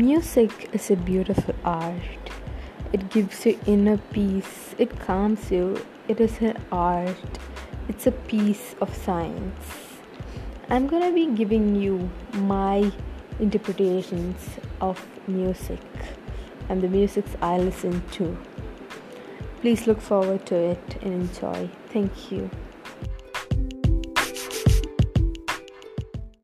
Music is a beautiful art. It gives you inner peace, it calms you. It is an art, it's a piece of science. I'm gonna be giving you my interpretations of music and the musics I listen to. Please look forward to it and enjoy. Thank you.